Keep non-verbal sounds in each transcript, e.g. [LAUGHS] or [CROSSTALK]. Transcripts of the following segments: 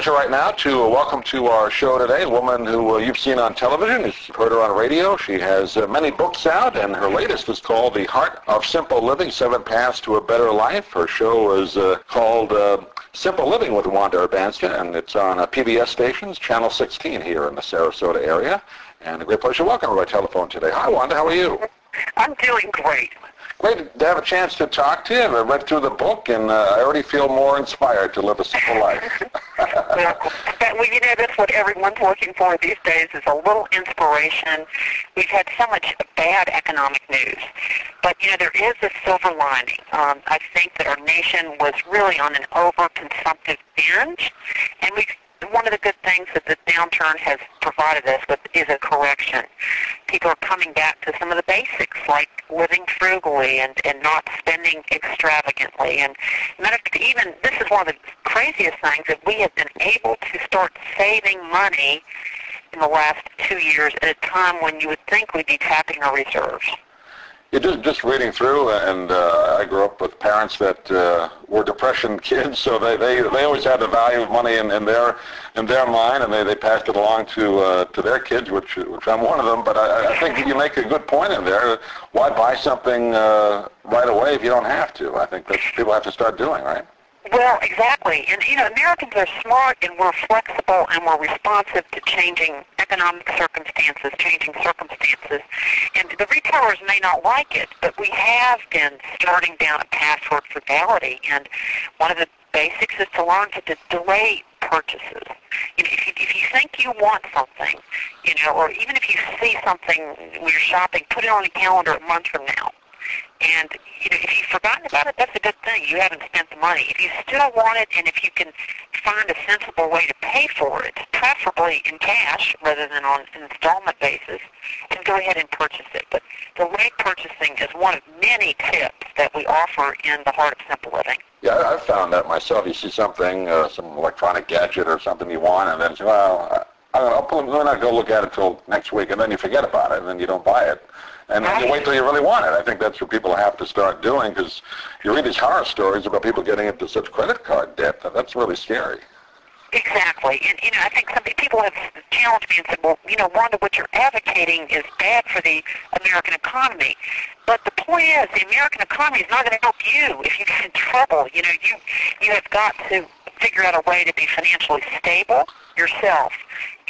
pleasure right now to welcome to our show today a woman who uh, you've seen on television, you've heard her on radio. She has uh, many books out, and her latest is called The Heart of Simple Living, Seven Paths to a Better Life. Her show is uh, called uh, Simple Living with Wanda Urbanska, and it's on uh, PBS stations, Channel 16 here in the Sarasota area. And a great pleasure to welcome her by telephone today. Hi, Wanda. How are you? I'm doing great. Great to have a chance to talk to you. I read through the book, and uh, I already feel more inspired to live a simple life. [LAUGHS] well, well, you know, that's what everyone's looking for these days is a little inspiration. We've had so much bad economic news. But, you know, there is a silver lining. Um, I think that our nation was really on an over-consumptive binge, and we've one of the good things that the downturn has provided us with is a correction. People are coming back to some of the basics, like living frugally and, and not spending extravagantly. And even this is one of the craziest things that we have been able to start saving money in the last two years at a time when you would think we'd be tapping our reserves. Yeah, just just reading through, and uh, I grew up with parents that uh, were depression [LAUGHS] kids, so they, they they always had the value of money in, in their in their mind, and they, they passed it along to uh, to their kids, which which I'm one of them. But I, I think you make a good point in there. Why buy something uh, right away if you don't have to? I think that's what people have to start doing, right? Well, exactly. And, you know, Americans are smart and we're flexible and we're responsive to changing economic circumstances, changing circumstances. And the retailers may not like it, but we have been starting down a path toward frugality. And one of the basics is to learn to delay purchases. You know, if you, if you think you want something, you know, or even if you see something when you're shopping, put it on the calendar a month from now and you know, if you've forgotten about it, that's a good thing. You haven't spent the money. If you still want it, and if you can find a sensible way to pay for it, preferably in cash rather than on an installment basis, then go ahead and purchase it. But delayed purchasing is one of many tips that we offer in the Heart of Simple Living. Yeah, I've found that myself. You see something, uh, some electronic gadget or something you want, and then say, well, I'll, I'll not go look at it till next week, and then you forget about it, and then you don't buy it and then you wait till you really want it. I think that's what people have to start doing because you read these horror stories about people getting into such credit card debt. That that's really scary. Exactly. And, you know, I think some people have challenged me and said, well, you know, Wanda, what you're advocating is bad for the American economy. But the point is, the American economy is not going to help you if you get in trouble. You know, you, you have got to figure out a way to be financially stable yourself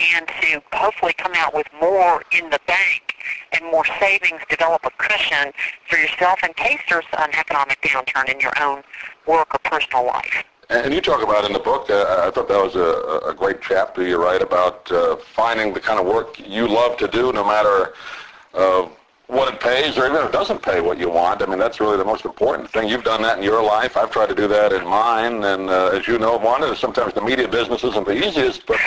and to hopefully come out with more in the bank and more savings, develop a cushion for yourself in case there's an economic downturn in your own work or personal life. And you talk about in the book, uh, I thought that was a, a great chapter you write about uh, finding the kind of work you love to do no matter uh, what it pays or even if it doesn't pay what you want. I mean, that's really the most important thing. You've done that in your life. I've tried to do that in mine. And uh, as you know, Wanda, sometimes the media business isn't the easiest, but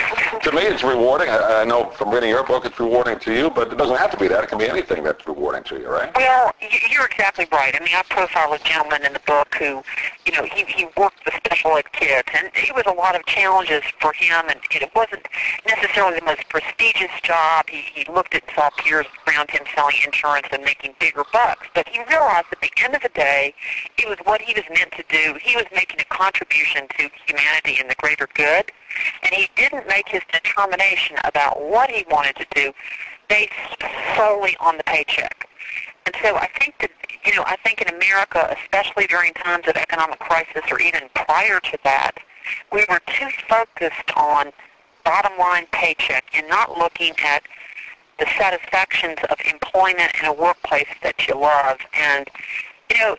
to me it's rewarding. I, I know from reading your book it's rewarding to you, but it doesn't have to be that. It can be anything that's rewarding to you, right? Well, you're exactly right. I mean, I profile a gentleman in the book who, you know, he, he worked with special ed kids, and it was a lot of challenges for him, and it wasn't necessarily the most prestigious job. He, he looked at saw peers around him selling insurance insurance and making bigger bucks. But he realized at the end of the day, it was what he was meant to do. He was making a contribution to humanity and the greater good. And he didn't make his determination about what he wanted to do based solely on the paycheck. And so I think that, you know, I think in America, especially during times of economic crisis or even prior to that, we were too focused on bottom line paycheck and not looking at the satisfactions of employment in a workplace that you love. And, you know,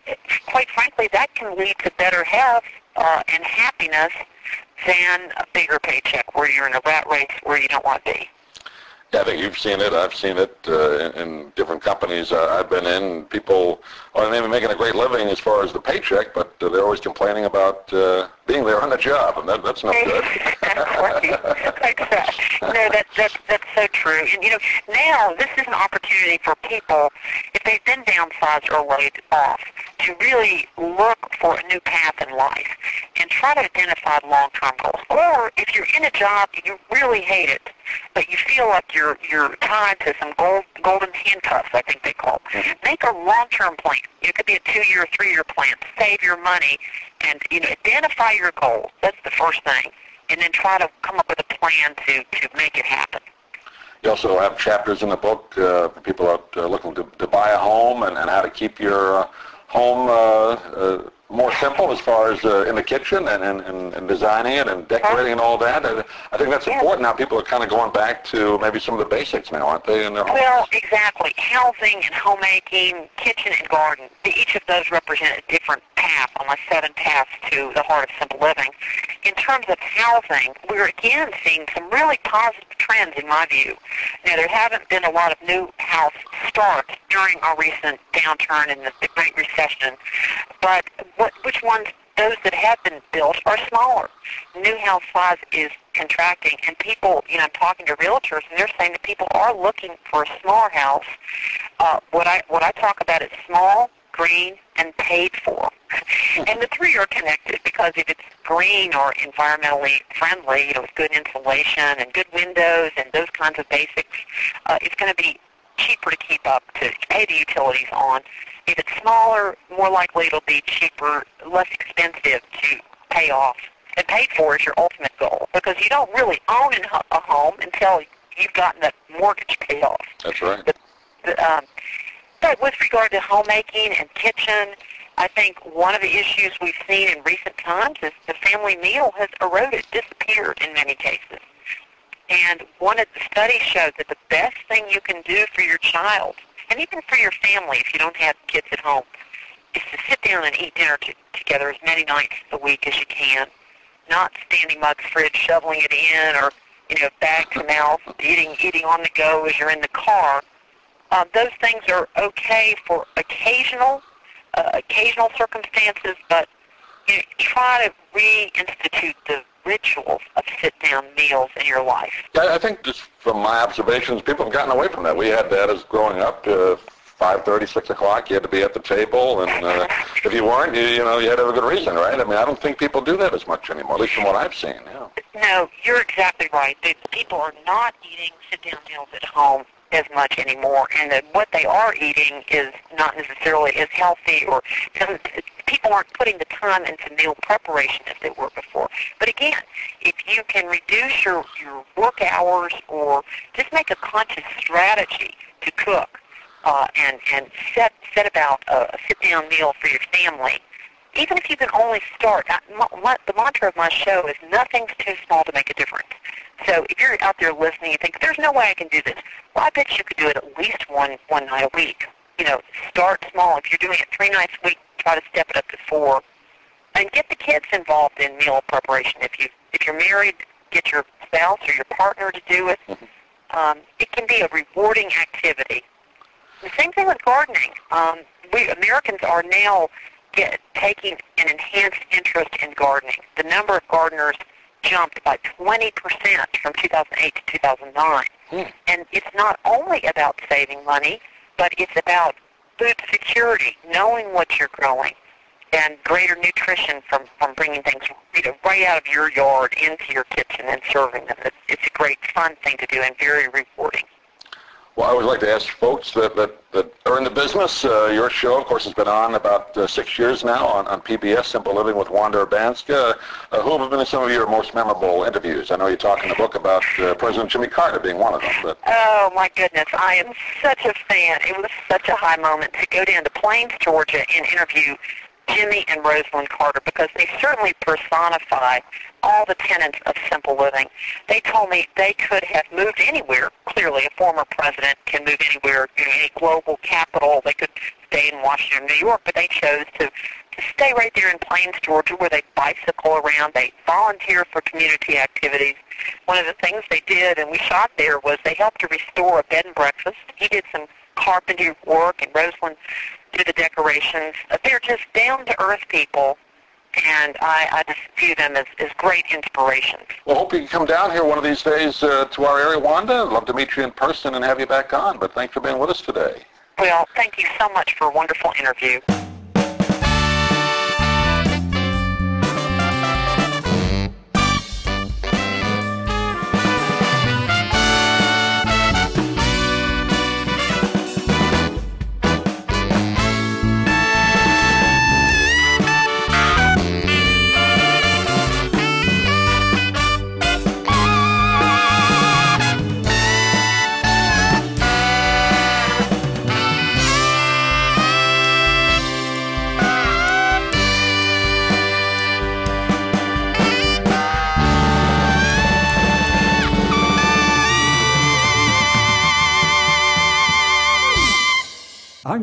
quite frankly, that can lead to better health uh, and happiness than a bigger paycheck where you're in a rat race where you don't want to be. Yeah, I think you've seen it. I've seen it uh, in, in different companies uh, I've been in. People are maybe making a great living as far as the paycheck, but uh, they're always complaining about uh, being there on the job, and that, that's not good. [LAUGHS] exactly. exactly. No, that, that, that's so true. And, you know, now this is an opportunity for people, if they've been downsized or laid off, to really look for a new path in life and try to identify long-term goals. Or if you're in a job and you really hate it, but you feel like you're you're tied to some gold, golden handcuffs, I think they call it. Mm-hmm. Make a long-term plan. It could be a two-year, three-year plan. Save your money, and you know, identify your goals. That's the first thing. and then try to come up with a plan to, to make it happen. You also have chapters in the book uh, for people out uh, looking to, to buy a home and, and how to keep your uh, home uh, uh, simple as far as uh, in the kitchen and, and, and designing it and decorating and all that. I, I think that's important now. People are kind of going back to maybe some of the basics now, aren't they, in their homes? Well, exactly. Housing and homemaking, kitchen and garden, each of those represent a different path on my seven paths to the heart of simple living. In terms of housing, we're again seeing some really positive trends in my view. Now, there haven't been a lot of new house starts during our recent downturn in the, the Great Recession, but what, which ones, those that have been built are smaller. New house size is contracting, and people, you know, I'm talking to realtors, and they're saying that people are looking for a smaller house. Uh, what I what I talk about is small, green, and paid for. [LAUGHS] and the three are connected because if it's green or environmentally friendly, you know, with good insulation and good windows and those kinds of basics, uh, it's going to be cheaper to keep up to pay the utilities on. If it's smaller, more likely it'll be cheaper, less expensive to pay off. And paid for is your ultimate goal because you don't really own a home until you've gotten that mortgage paid off. That's right. But, um, but with regard to homemaking and kitchen, I think one of the issues we've seen in recent times is the family meal has eroded, disappeared in many cases. And one of the studies showed that the best thing you can do for your child, and even for your family if you don't have kids at home, is to sit down and eat dinner t- together as many nights a week as you can, not standing by the fridge shoveling it in or you know bag to mouth, eating eating on the go as you're in the car. Um, those things are okay for occasional uh, occasional circumstances, but you know, try to reinstitute the rituals of sit-down meals in your life? I think just from my observations, people have gotten away from that. We had that as growing up. Uh, 5.30, 6 o'clock, you had to be at the table, and uh, if you weren't, you, you know, you had to have a good reason, right? I mean, I don't think people do that as much anymore, at least from what I've seen, yeah. No, you're exactly right. The people are not eating sit-down meals at home as much anymore, and that what they are eating is not necessarily as healthy, or people aren't putting the time into meal preparation as they were before. But again, if you can reduce your your work hours, or just make a conscious strategy to cook, uh, and and set set about a, a sit down meal for your family. Even if you can only start, my, my, the mantra of my show is nothing's too small to make a difference. So if you're out there listening, you think there's no way I can do this. Well, I bet you could do it at least one one night a week. You know, start small. If you're doing it three nights a week, try to step it up to four, and get the kids involved in meal preparation. If you if you're married, get your spouse or your partner to do it. Mm-hmm. Um, it can be a rewarding activity. The same thing with gardening. Um, we Americans are now get, taking an enhanced interest in gardening. The number of gardeners jumped by 20% from 2008 to 2009. Hmm. And it's not only about saving money, but it's about food security, knowing what you're growing, and greater nutrition from, from bringing things you know, right out of your yard into your kitchen and serving them. It's, it's a great fun thing to do and very rewarding. Well, I always like to ask folks that, that, that are in the business. Uh, your show, of course, has been on about uh, six years now on, on PBS, Simple Living with Wanda Urbanska. Uh, who have been some of your most memorable interviews? I know you talk in the book about uh, President Jimmy Carter being one of them. But... Oh, my goodness. I am such a fan. It was such a high moment to go down to Plains, Georgia, and interview Jimmy and Rosalynn Carter because they certainly personify all the tenets of simple living. They told me they could have moved anywhere. Clearly, a former president can move anywhere, in any global capital. They could stay in Washington, New York, but they chose to, to stay right there in Plains, Georgia, where they bicycle around. They volunteer for community activities. One of the things they did, and we shot there, was they helped to restore a bed and breakfast. He did some carpentry work, and Rosalynn do the decorations. They're just down-to-earth people, and I, I just view them as, as great inspirations. Well, hope you can come down here one of these days uh, to our area, Wanda. I'd love to meet you in person and have you back on, but thanks for being with us today. Well, thank you so much for a wonderful interview.